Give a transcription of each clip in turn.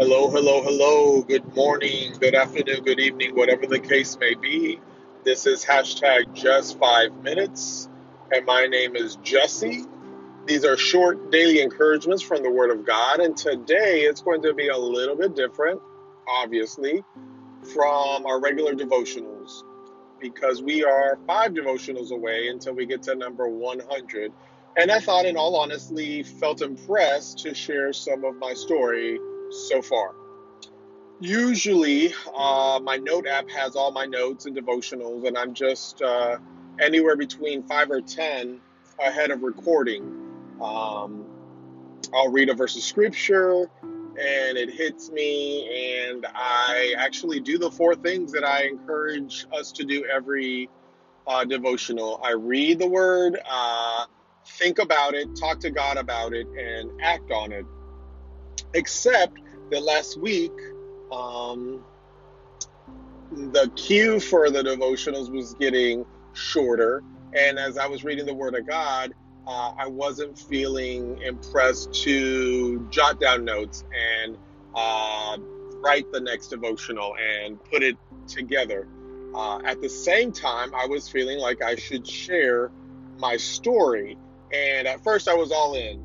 Hello, hello, hello. Good morning, good afternoon, good evening, whatever the case may be. This is hashtag just five minutes, and my name is Jesse. These are short daily encouragements from the Word of God, and today it's going to be a little bit different, obviously, from our regular devotionals because we are five devotionals away until we get to number 100. And I thought, in all honesty, felt impressed to share some of my story so far. Usually, uh, my note app has all my notes and devotionals, and I'm just uh, anywhere between five or 10 ahead of recording. Um, I'll read a verse of scripture, and it hits me, and I actually do the four things that I encourage us to do every uh, devotional. I read the word, uh, think about it, talk to God about it, and act on it. Except that last week, um, the queue for the devotionals was getting shorter. And as I was reading the Word of God, uh, I wasn't feeling impressed to jot down notes and uh, write the next devotional and put it together. Uh, at the same time, I was feeling like I should share my story. And at first, I was all in.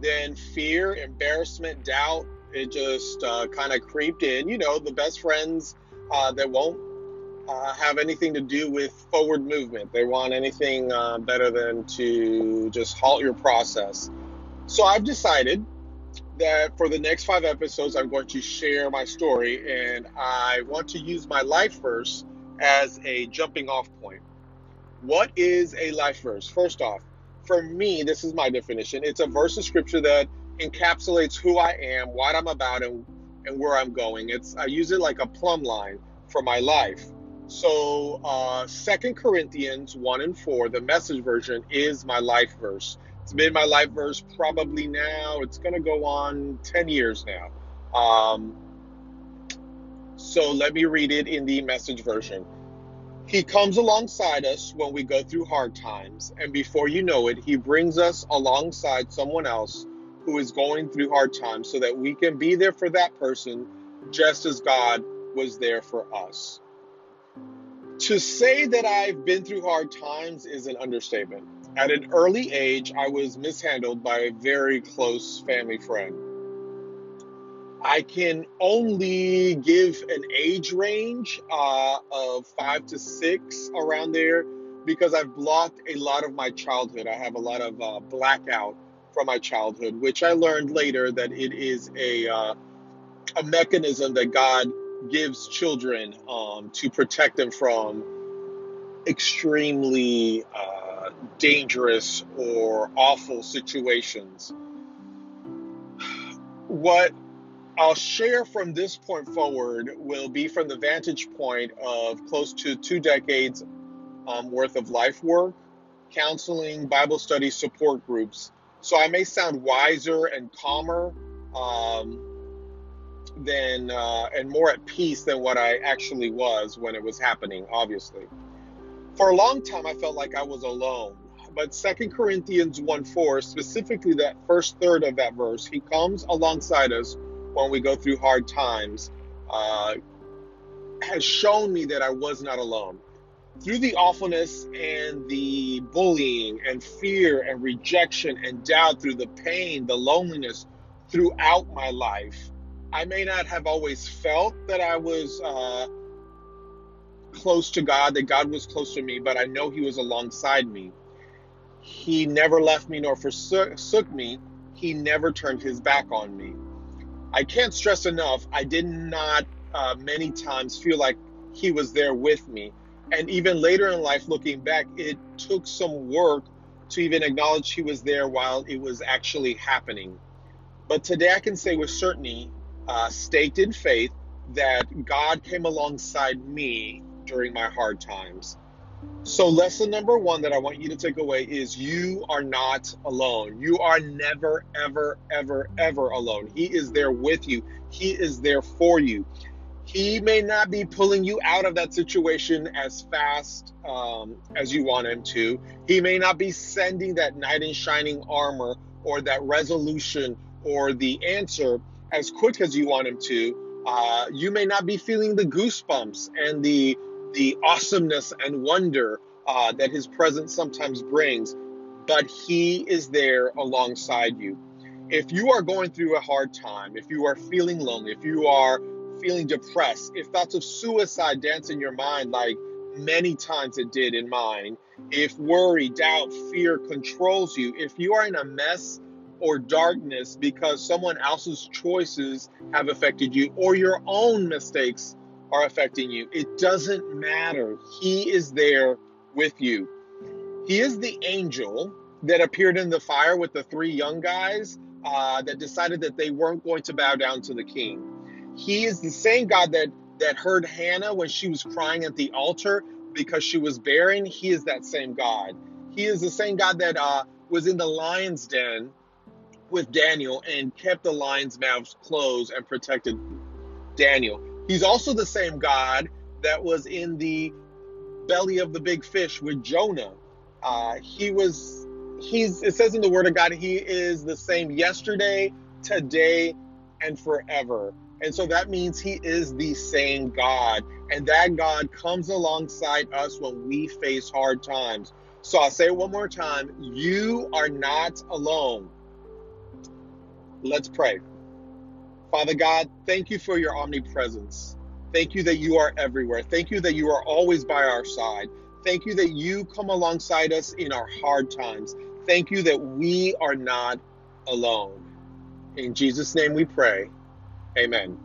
Then fear, embarrassment, doubt, it just uh, kind of creeped in. You know, the best friends uh, that won't uh, have anything to do with forward movement. They want anything uh, better than to just halt your process. So I've decided that for the next five episodes, I'm going to share my story and I want to use my life verse as a jumping off point. What is a life verse? First off, for me, this is my definition. It's a verse of scripture that encapsulates who I am, what I'm about, and, and where I'm going. It's I use it like a plumb line for my life. So uh, Second Corinthians 1 and 4, the message version, is my life verse. It's been my life verse probably now, it's to go on 10 years now. Um, so let me read it in the message version. He comes alongside us when we go through hard times, and before you know it, he brings us alongside someone else who is going through hard times so that we can be there for that person just as God was there for us. To say that I've been through hard times is an understatement. At an early age, I was mishandled by a very close family friend. I can only give an age range uh, of five to six around there because I've blocked a lot of my childhood. I have a lot of uh, blackout from my childhood, which I learned later that it is a uh, a mechanism that God gives children um, to protect them from extremely uh, dangerous or awful situations. What I'll share from this point forward will be from the vantage point of close to two decades um, worth of life work, counseling, Bible study support groups. So I may sound wiser and calmer um, than uh, and more at peace than what I actually was when it was happening. Obviously, for a long time I felt like I was alone. But Second Corinthians 1 4, specifically that first third of that verse, he comes alongside us when we go through hard times uh, has shown me that I was not alone. Through the awfulness and the bullying and fear and rejection and doubt, through the pain, the loneliness throughout my life, I may not have always felt that I was uh, close to God, that God was close to me, but I know He was alongside me. He never left me nor forsook me. He never turned His back on me. I can't stress enough, I did not uh, many times feel like he was there with me. And even later in life, looking back, it took some work to even acknowledge he was there while it was actually happening. But today I can say with certainty, uh, staked in faith, that God came alongside me during my hard times. So, lesson number one that I want you to take away is you are not alone. You are never, ever, ever, ever alone. He is there with you, He is there for you. He may not be pulling you out of that situation as fast um, as you want Him to. He may not be sending that knight in shining armor or that resolution or the answer as quick as you want him to. Uh, you may not be feeling the goosebumps and the the awesomeness and wonder uh, that his presence sometimes brings, but he is there alongside you. If you are going through a hard time, if you are feeling lonely, if you are feeling depressed, if thoughts of suicide dance in your mind like many times it did in mine, if worry, doubt, fear controls you, if you are in a mess or darkness because someone else's choices have affected you or your own mistakes are affecting you, it doesn't matter. He is there with you. He is the angel that appeared in the fire with the three young guys uh, that decided that they weren't going to bow down to the king. He is the same God that that heard Hannah when she was crying at the altar because she was barren. He is that same God. He is the same God that uh, was in the lion's den with Daniel and kept the lion's mouths closed and protected Daniel. He's also the same God that was in the belly of the big fish with Jonah. Uh, he was, he's, it says in the Word of God, he is the same yesterday, today, and forever. And so that means he is the same God. And that God comes alongside us when we face hard times. So I'll say it one more time you are not alone. Let's pray. Father God, thank you for your omnipresence. Thank you that you are everywhere. Thank you that you are always by our side. Thank you that you come alongside us in our hard times. Thank you that we are not alone. In Jesus' name we pray. Amen.